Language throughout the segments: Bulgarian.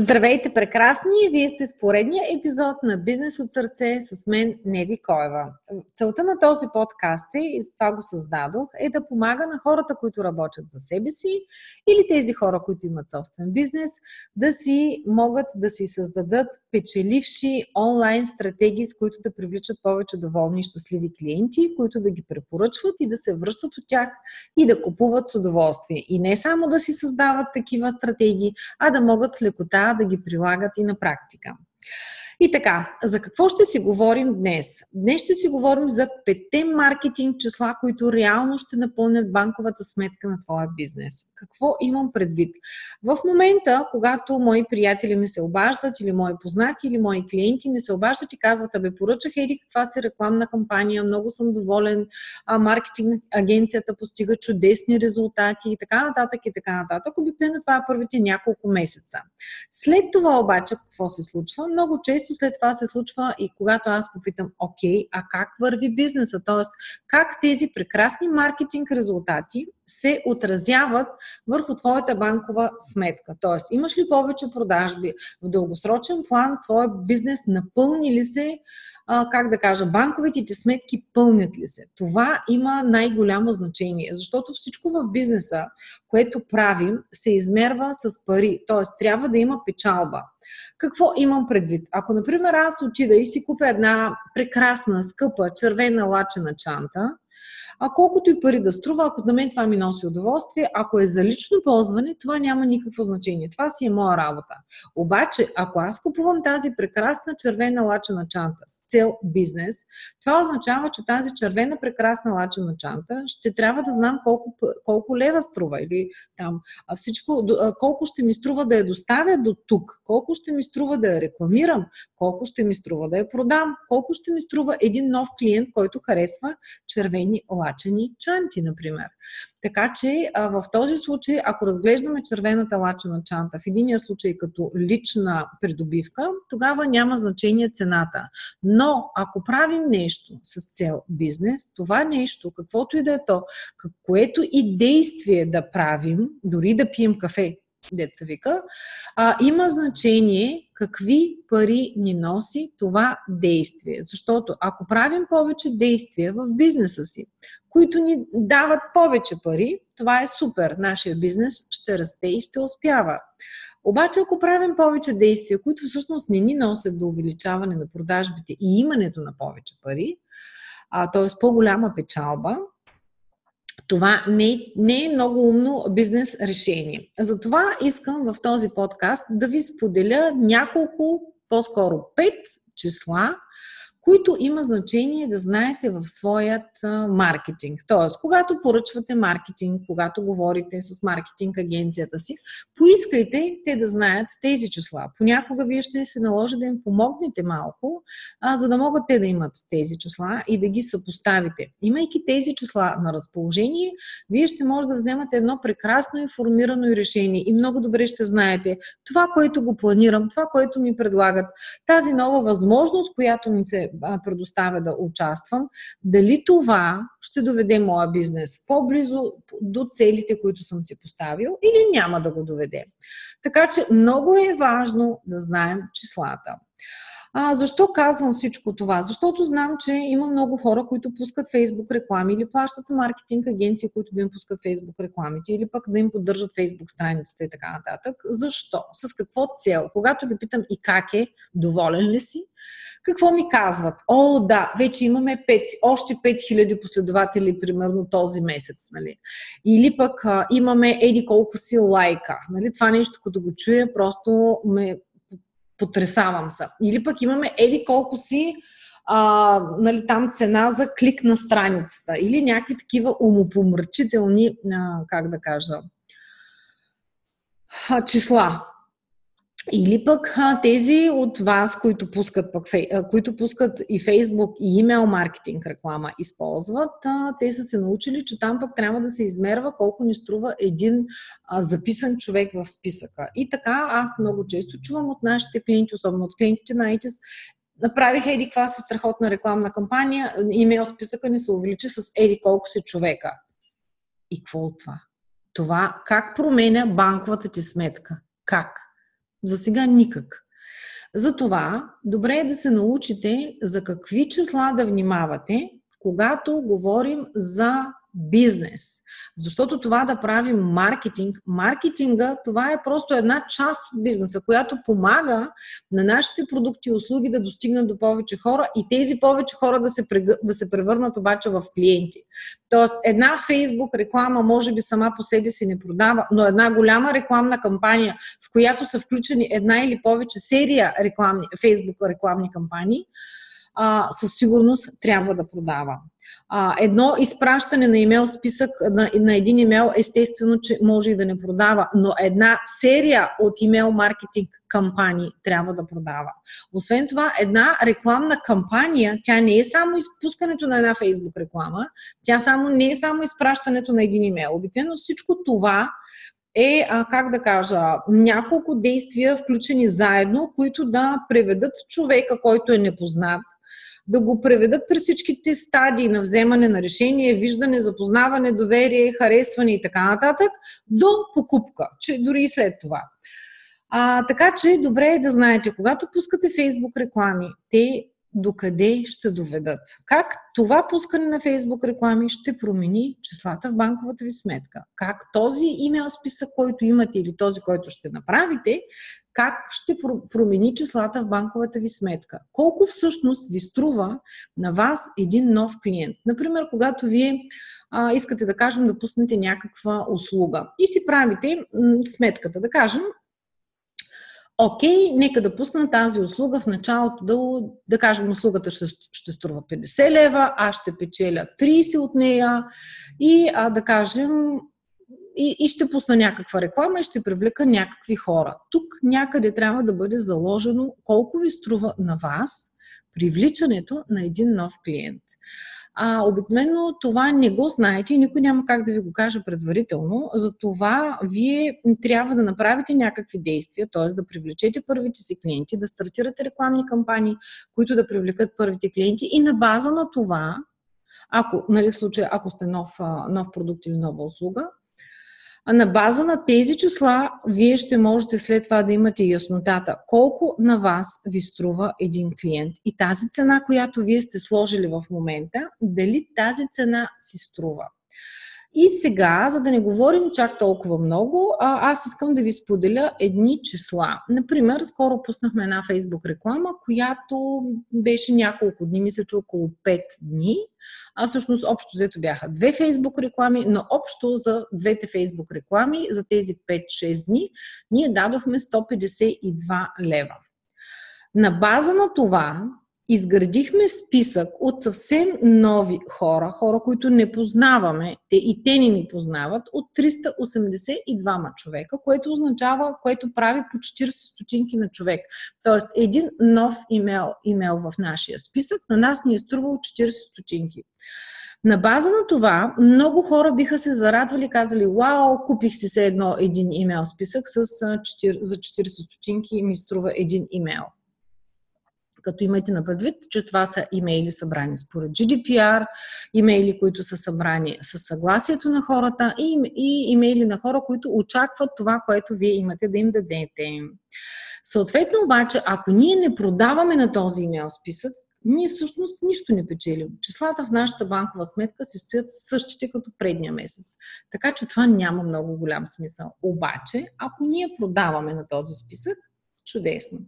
Здравейте, прекрасни! Вие сте с поредния епизод на Бизнес от сърце с мен, Неви Коева. Целта на този подкаст е, и с това го създадох, е да помага на хората, които работят за себе си или тези хора, които имат собствен бизнес, да си могат да си създадат печеливши онлайн стратегии, с които да привличат повече доволни и щастливи клиенти, които да ги препоръчват и да се връщат от тях и да купуват с удоволствие. И не само да си създават такива стратегии, а да могат с лекота да ги прилагат и на практика. И така, за какво ще си говорим днес? Днес ще си говорим за петте маркетинг числа, които реално ще напълнят банковата сметка на твоя бизнес. Какво имам предвид? В момента, когато мои приятели ми се обаждат, или мои познати, или мои клиенти ми се обаждат и казват, абе, поръчах еди каква си рекламна кампания, много съм доволен, а маркетинг агенцията постига чудесни резултати и така нататък и така нататък. Обикновено това е първите няколко месеца. След това обаче, какво се случва? Много често често след това се случва и когато аз попитам, окей, а как върви бизнеса? Т.е. как тези прекрасни маркетинг резултати се отразяват върху твоята банкова сметка. Тоест, имаш ли повече продажби? В дългосрочен план твоя бизнес напълни ли се, а, как да кажа, банковите ти сметки пълнят ли се? Това има най-голямо значение, защото всичко в бизнеса, което правим, се измерва с пари. Тоест, трябва да има печалба. Какво имам предвид? Ако, например, аз отида и си купя една прекрасна, скъпа, червена лачена чанта, а колкото и пари да струва, ако на мен това ми носи удоволствие, ако е за лично ползване, това няма никакво значение. Това си е моя работа. Обаче, ако аз купувам тази прекрасна червена лачена чанта с цел бизнес, това означава, че тази червена прекрасна лачена чанта ще трябва да знам колко, колко лева струва или там всичко, колко ще ми струва да я доставя до тук, колко ще ми струва да я рекламирам, колко ще ми струва да я продам, колко ще ми струва един нов клиент, който харесва червени лачени лачени чанти, например. Така че в този случай, ако разглеждаме червената лачена чанта в единия случай като лична придобивка, тогава няма значение цената. Но ако правим нещо с цел бизнес, това нещо, каквото и да е то, което и действие да правим, дори да пием кафе, деца вика, а, има значение какви пари ни носи това действие. Защото ако правим повече действия в бизнеса си, които ни дават повече пари, това е супер. Нашия бизнес ще расте и ще успява. Обаче, ако правим повече действия, които всъщност не ни носят до увеличаване на продажбите и имането на повече пари, т.е. по-голяма печалба, това не, не е много умно бизнес решение. Затова искам в този подкаст да ви споделя няколко, по-скоро пет числа, които има значение да знаете в своят маркетинг. Тоест, когато поръчвате маркетинг, когато говорите с маркетинг агенцията си, поискайте те да знаят тези числа. Понякога вие ще се наложи да им помогнете малко, а, за да могат те да имат тези числа и да ги съпоставите. Имайки тези числа на разположение, вие ще може да вземате едно прекрасно информирано решение и много добре ще знаете това, което го планирам, това, което ми предлагат, тази нова възможност, която ми се предоставя да участвам, дали това ще доведе моя бизнес по-близо до целите, които съм си поставил или няма да го доведе. Така че много е важно да знаем числата. А, защо казвам всичко това? Защото знам, че има много хора, които пускат Facebook реклами или плащат маркетинг агенции, които да им пускат Facebook рекламите или пък да им поддържат Facebook страницата и така нататък. Защо? С какво цел? Когато ги питам и как е, доволен ли си? Какво ми казват? О, да, вече имаме 5, още 5000 последователи, примерно този месец. Нали? Или пък а, имаме еди колко си лайка. Нали? Това нещо, като го чуя, просто ме потресавам се. Или пък имаме еди колко си а, нали, там цена за клик на страницата. Или някакви такива умопомрачителни, а, как да кажа, числа. Или пък тези от вас, които пускат, пък, които пускат и Facebook, и имейл маркетинг реклама използват, те са се научили, че там пък трябва да се измерва колко ни струва един записан човек в списъка. И така аз много често чувам от нашите клиенти, особено от клиентите на ITIS, направих еди каква си страхотна рекламна кампания, имейл списъка ни се увеличи с еди колко си човека. И какво от това? Това как променя банковата ти сметка? Как? За сега никак. Затова добре е да се научите за какви числа да внимавате, когато говорим за бизнес. Защото това да правим маркетинг, маркетинга, това е просто една част от бизнеса, която помага на нашите продукти и услуги да достигнат до повече хора и тези повече хора да се, да се превърнат обаче в клиенти. Тоест, една фейсбук реклама може би сама по себе си не продава, но една голяма рекламна кампания, в която са включени една или повече серия рекламни, фейсбук рекламни кампании, а, със сигурност трябва да продава. А, едно изпращане на имейл списък на, на един имейл, естествено, че може и да не продава, но една серия от имейл маркетинг кампании трябва да продава. Освен това, една рекламна кампания, тя не е само изпускането на една фейсбук реклама, тя само не е само изпращането на един имейл. Обикновено всичко това е, а, как да кажа, няколко действия, включени заедно, които да преведат човека, който е непознат, да го преведат през всичките стадии на вземане на решение, виждане, запознаване, доверие, харесване и така нататък, до покупка, че дори и след това. А, така че добре е да знаете, когато пускате Facebook реклами, те докъде ще доведат. Как това пускане на Фейсбук реклами ще промени числата в банковата ви сметка. Как този имейл списък, който имате или този, който ще направите, как ще промени числата в банковата ви сметка. Колко всъщност ви струва на вас един нов клиент. Например, когато вие а, искате да кажем да пуснете някаква услуга и си правите м- сметката, да кажем, окей, нека да пусна тази услуга в началото, да, да кажем, услугата ще, ще струва 50 лева, аз ще печеля 30 от нея и а, да кажем, и, и ще пусна някаква реклама и ще привлека някакви хора. Тук някъде трябва да бъде заложено колко ви струва на вас привличането на един нов клиент. А, обикновено това не го знаете и никой няма как да ви го каже предварително. Затова вие трябва да направите някакви действия, т.е. да привлечете първите си клиенти, да стартирате рекламни кампании, които да привлекат първите клиенти и на база на това, ако, нали, в случая, ако сте нов, нов продукт или нова услуга, а на база на тези числа, вие ще можете след това да имате яснотата колко на вас ви струва един клиент и тази цена, която вие сте сложили в момента, дали тази цена си струва. И сега, за да не говорим чак толкова много, аз искам да ви споделя едни числа. Например, скоро пуснахме една Facebook реклама, която беше няколко дни, мисля, че около 5 дни. А всъщност общо взето бяха две Facebook реклами, но общо за двете Facebook реклами, за тези 5-6 дни, ние дадохме 152 лева. На база на това, изградихме списък от съвсем нови хора, хора, които не познаваме, те и те ни ни познават, от 382 човека, което означава, което прави по 40 стотинки на човек. Тоест, един нов имейл, имейл в нашия списък на нас ни е струвал 40 стотинки. На база на това, много хора биха се зарадвали, казали, вау, купих си се едно, един имейл списък с 4, за 40 стотинки и ми струва един имейл като имайте на предвид, че това са имейли събрани според GDPR, имейли, които са събрани с съгласието на хората и, и имейли на хора, които очакват това, което вие имате да им дадете. Съответно обаче, ако ние не продаваме на този имейл списък, ние всъщност нищо не печелим. Числата в нашата банкова сметка си стоят същите като предния месец. Така че това няма много голям смисъл. Обаче, ако ние продаваме на този списък, чудесно.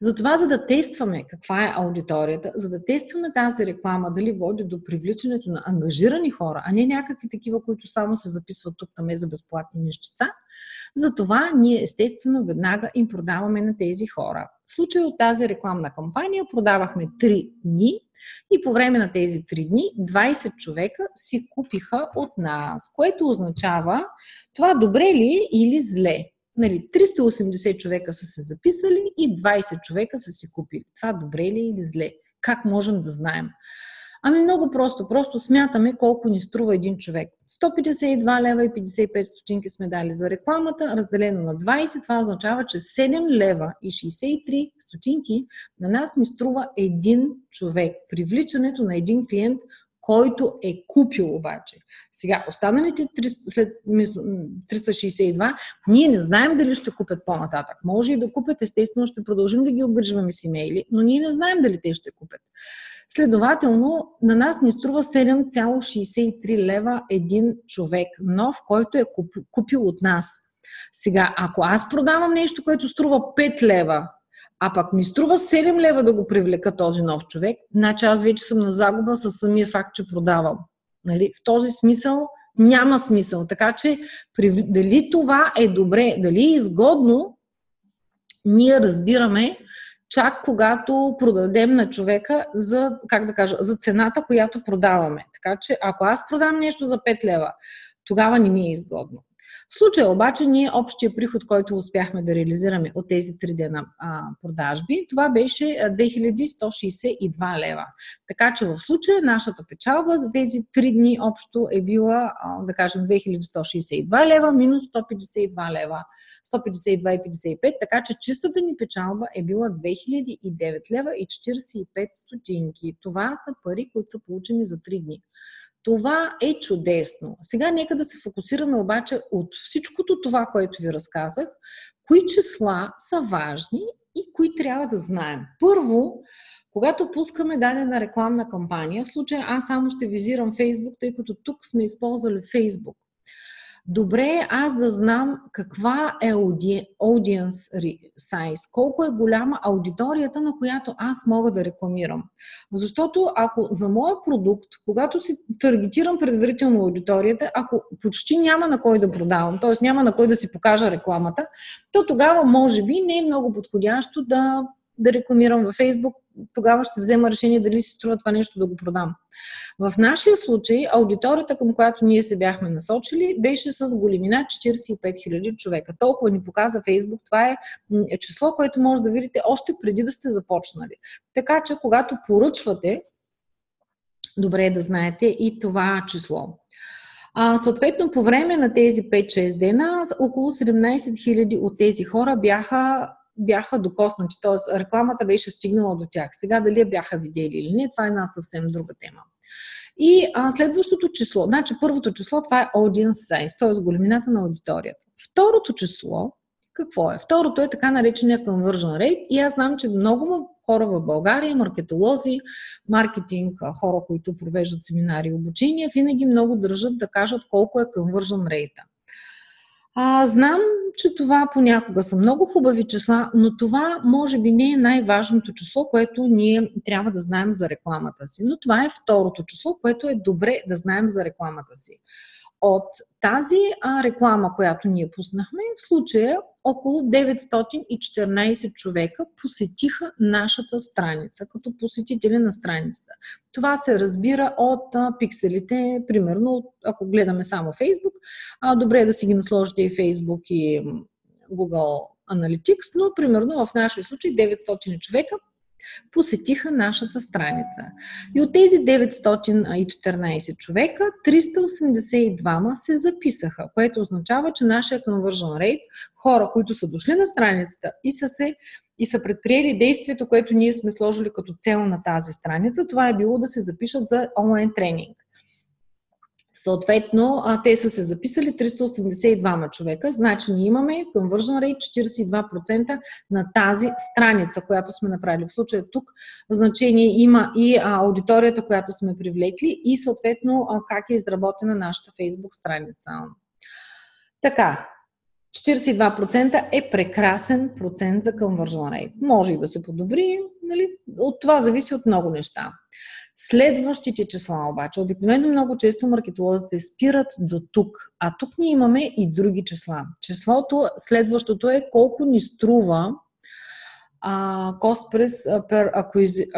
Затова, за да тестваме каква е аудиторията, за да тестваме тази реклама, дали води до привличането на ангажирани хора, а не някакви такива, които само се записват тук на за безплатни нещица, затова ние естествено веднага им продаваме на тези хора. В случая от тази рекламна кампания продавахме 3 дни и по време на тези 3 дни 20 човека си купиха от нас, което означава това добре ли или зле нали, 380 човека са се записали и 20 човека са си купили. Това добре ли е или зле? Как можем да знаем? Ами много просто. Просто смятаме колко ни струва един човек. 152 лева и 55 стотинки сме дали за рекламата, разделено на 20. Това означава, че 7 лева и 63 стотинки на нас ни струва един човек. Привличането на един клиент който е купил обаче. Сега, останалите 300, след 362, ние не знаем дали ще купят по-нататък. Може и да купят, естествено ще продължим да ги обгрижваме с имейли, но ние не знаем дали те ще купят. Следователно, на нас ни струва 7,63 лева един човек, нов, който е купил от нас. Сега, ако аз продавам нещо, което струва 5 лева, а пък ми струва 7 лева да го привлека този нов човек, значи аз вече съм на загуба с самия факт, че продавам. Нали? В този смисъл няма смисъл. Така че дали това е добре, дали е изгодно, ние разбираме чак когато продадем на човека за, как да кажа, за цената, която продаваме. Така че ако аз продам нещо за 5 лева, тогава не ми е изгодно. В случая обаче ние общия приход, който успяхме да реализираме от тези три дена а, продажби, това беше 2162 лева. Така че в случая нашата печалба за тези три дни общо е била, а, да кажем, 2162 лева минус 152 лева. 152,55, така че чистата ни печалба е била 2009 лева и 45 стотинки. Това са пари, които са получени за 3 дни. Това е чудесно. Сега нека да се фокусираме обаче от всичкото това, което ви разказах, кои числа са важни и кои трябва да знаем. Първо, когато пускаме дадена рекламна кампания, в случая аз само ще визирам Фейсбук, тъй като тук сме използвали Фейсбук добре е аз да знам каква е audience size, колко е голяма аудиторията, на която аз мога да рекламирам. Защото ако за моя продукт, когато си таргетирам предварително аудиторията, ако почти няма на кой да продавам, т.е. няма на кой да си покажа рекламата, то тогава може би не е много подходящо да, да рекламирам във Facebook, тогава ще взема решение дали си струва това нещо да го продам. В нашия случай аудиторията, към която ние се бяхме насочили, беше с големина 45 000 човека. Толкова ни показа Фейсбук. Това е, е число, което може да видите още преди да сте започнали. Така че, когато поръчвате, добре е да знаете и това число. А, съответно, по време на тези 5-6 дена, около 17 000 от тези хора бяха бяха докоснати, т.е. рекламата беше стигнала до тях. Сега дали я бяха видели или не, това е една съвсем друга тема. И а, следващото число, значи първото число, това е audience size, т.е. големината на аудиторията. Второто число, какво е? Второто е така наречения conversion rate и аз знам, че много хора в България, маркетолози, маркетинг, хора, които провеждат семинари и обучения, винаги много държат да кажат колко е conversion rate. А, знам, че това понякога са много хубави числа, но това може би не е най-важното число, което ние трябва да знаем за рекламата си. Но това е второто число, което е добре да знаем за рекламата си. От тази а, реклама, която ние пуснахме, в случая около 914 човека посетиха нашата страница, като посетители на страницата. Това се разбира от а, пикселите, примерно, ако гледаме само Facebook, а, добре е да си ги насложите и Facebook и Google Analytics, но примерно в нашия случай 900 човека посетиха нашата страница. И от тези 914 човека, 382 се записаха, което означава, че нашия conversion rate, хора, които са дошли на страницата и са се и са предприели действието, което ние сме сложили като цел на тази страница, това е било да се запишат за онлайн тренинг. Съответно, те са се записали 382 човека, значи ние имаме conversion rate 42% на тази страница, която сме направили. В случая тук значение има и аудиторията, която сме привлекли и съответно как е изработена нашата Facebook страница. Така, 42% е прекрасен процент за conversion rate. Може и да се подобри, нали? от това зависи от много неща. Следващите числа обаче, обикновено много често маркетолозите спират до тук, а тук ние имаме и други числа. Числото, следващото е колко ни струва а, cost per, per acquisition,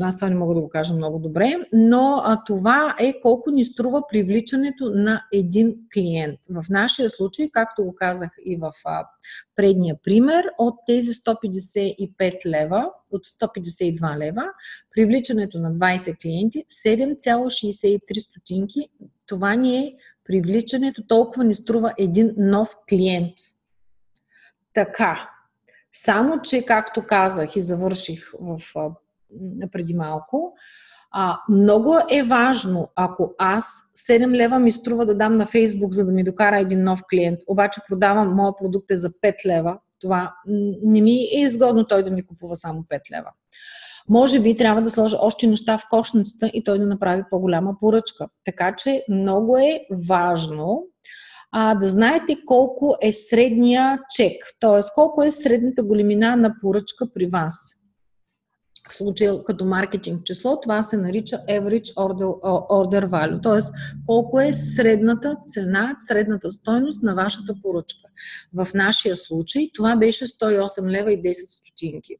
аз това не мога да го кажа много добре, но а, това е колко ни струва привличането на един клиент. В нашия случай, както го казах и в а, предния пример, от тези 155 лева, от 152 лева, привличането на 20 клиенти, 7,63 стотинки, това ни е привличането, толкова ни струва един нов клиент. Така, само, че, както казах и завърших в, преди малко, А, много е важно, ако аз 7 лева ми струва да дам на Фейсбук, за да ми докара един нов клиент, обаче продавам моя продукт е за 5 лева, това не ми е изгодно той да ми купува само 5 лева. Може би трябва да сложа още неща в кошницата и той да направи по-голяма поръчка. Така че много е важно а, да знаете колко е средния чек, т.е. колко е средната големина на поръчка при вас. В случая като маркетинг число, това се нарича average order, order value, т.е. колко е средната цена, средната стойност на вашата поръчка. В нашия случай това беше 108 лева и 10 стотинки.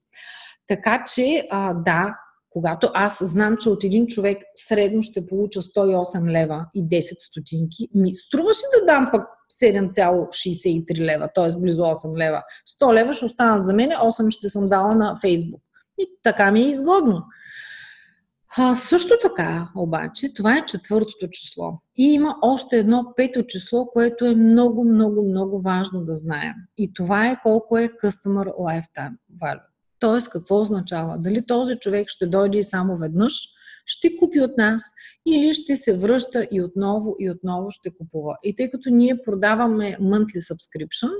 Така че, а, да, когато аз знам, че от един човек средно ще получа 108 лева и 10 стотинки, ми струваше да дам пък 7,63 лева, т.е. близо 8 лева. 100 лева ще останат за мен, 8 ще съм дала на Фейсбук. И така ми е изгодно. А, също така, обаче, това е четвъртото число. И има още едно пето число, което е много, много, много важно да знаем. И това е колко е Customer Lifetime Value. Тоест, какво означава? Дали този човек ще дойде само веднъж, ще купи от нас или ще се връща и отново и отново ще купува. И тъй като ние продаваме monthly subscription,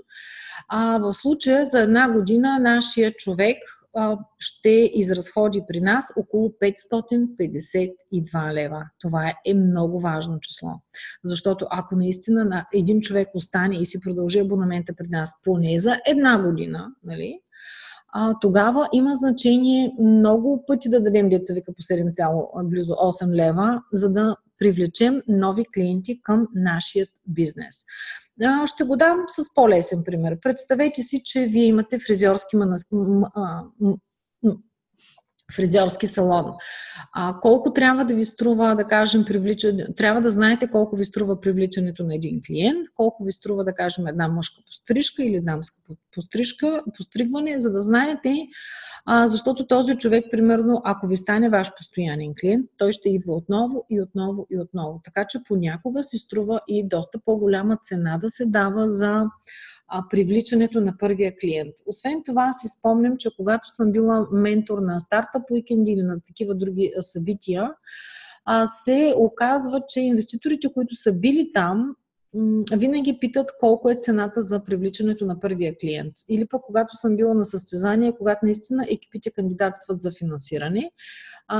а в случая за една година нашия човек ще изразходи при нас около 552 лева. Това е много важно число. Защото ако наистина на един човек остане и си продължи абонамента при нас поне за една година, нали, а, тогава има значение много пъти да дадем деца вика по 7, близо 8 лева, за да привлечем нови клиенти към нашия бизнес. Ще го дам с по-лесен пример. Представете си, че вие имате фризьорски фризьорски салон. А, колко трябва да ви струва, да кажем, привличане, трябва да знаете колко ви струва привличането на един клиент, колко ви струва, да кажем, една мъжка пострижка или дамска пострижка, постригване, за да знаете, а, защото този човек, примерно, ако ви стане ваш постоянен клиент, той ще идва отново и отново и отново. Така че понякога си струва и доста по-голяма цена да се дава за а, привличането на първия клиент. Освен това, си спомням, че когато съм била ментор на стартъп уикенди или на такива други събития, а, се оказва, че инвеститорите, които са били там, винаги питат колко е цената за привличането на първия клиент. Или пък когато съм била на състезание, когато наистина екипите кандидатстват за финансиране,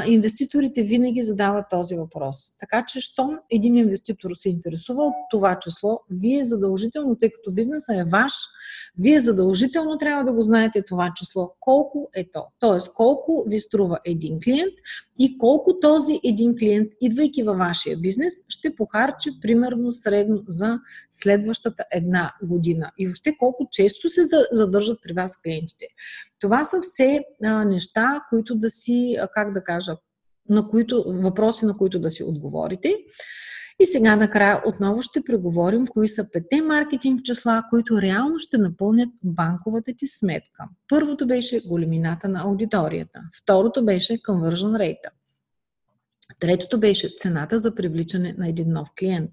инвеститорите винаги задават този въпрос. Така че, щом един инвеститор се интересува от това число, вие задължително, тъй като бизнеса е ваш, вие задължително трябва да го знаете това число. Колко е то? Тоест, колко ви струва един клиент и колко този един клиент, идвайки във вашия бизнес, ще похарчи примерно средно за следващата една година. И въобще колко често се задържат при вас клиентите. Това са все а, неща, които да си, а, как да кажа, на които, въпроси, на които да си отговорите. И сега накрая отново ще преговорим кои са пете маркетинг числа, които реално ще напълнят банковата ти сметка. Първото беше големината на аудиторията. Второто беше conversion rate. Третото беше цената за привличане на един нов клиент.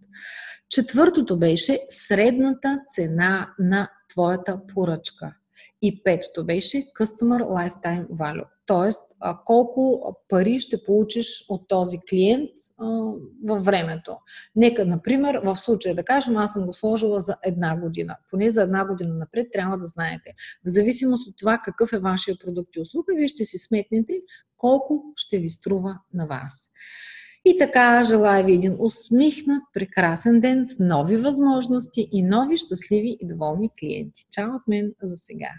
Четвъртото беше средната цена на твоята поръчка. И петото беше Customer Lifetime Value. Тоест, колко пари ще получиш от този клиент във времето. Нека, например, в случая да кажем, аз съм го сложила за една година. Поне за една година напред трябва да знаете. В зависимост от това какъв е вашия продукт и услуга, вие ще си сметнете колко ще ви струва на вас. И така, желая ви един усмихнат, прекрасен ден с нови възможности и нови щастливи и доволни клиенти. Чао от мен за сега!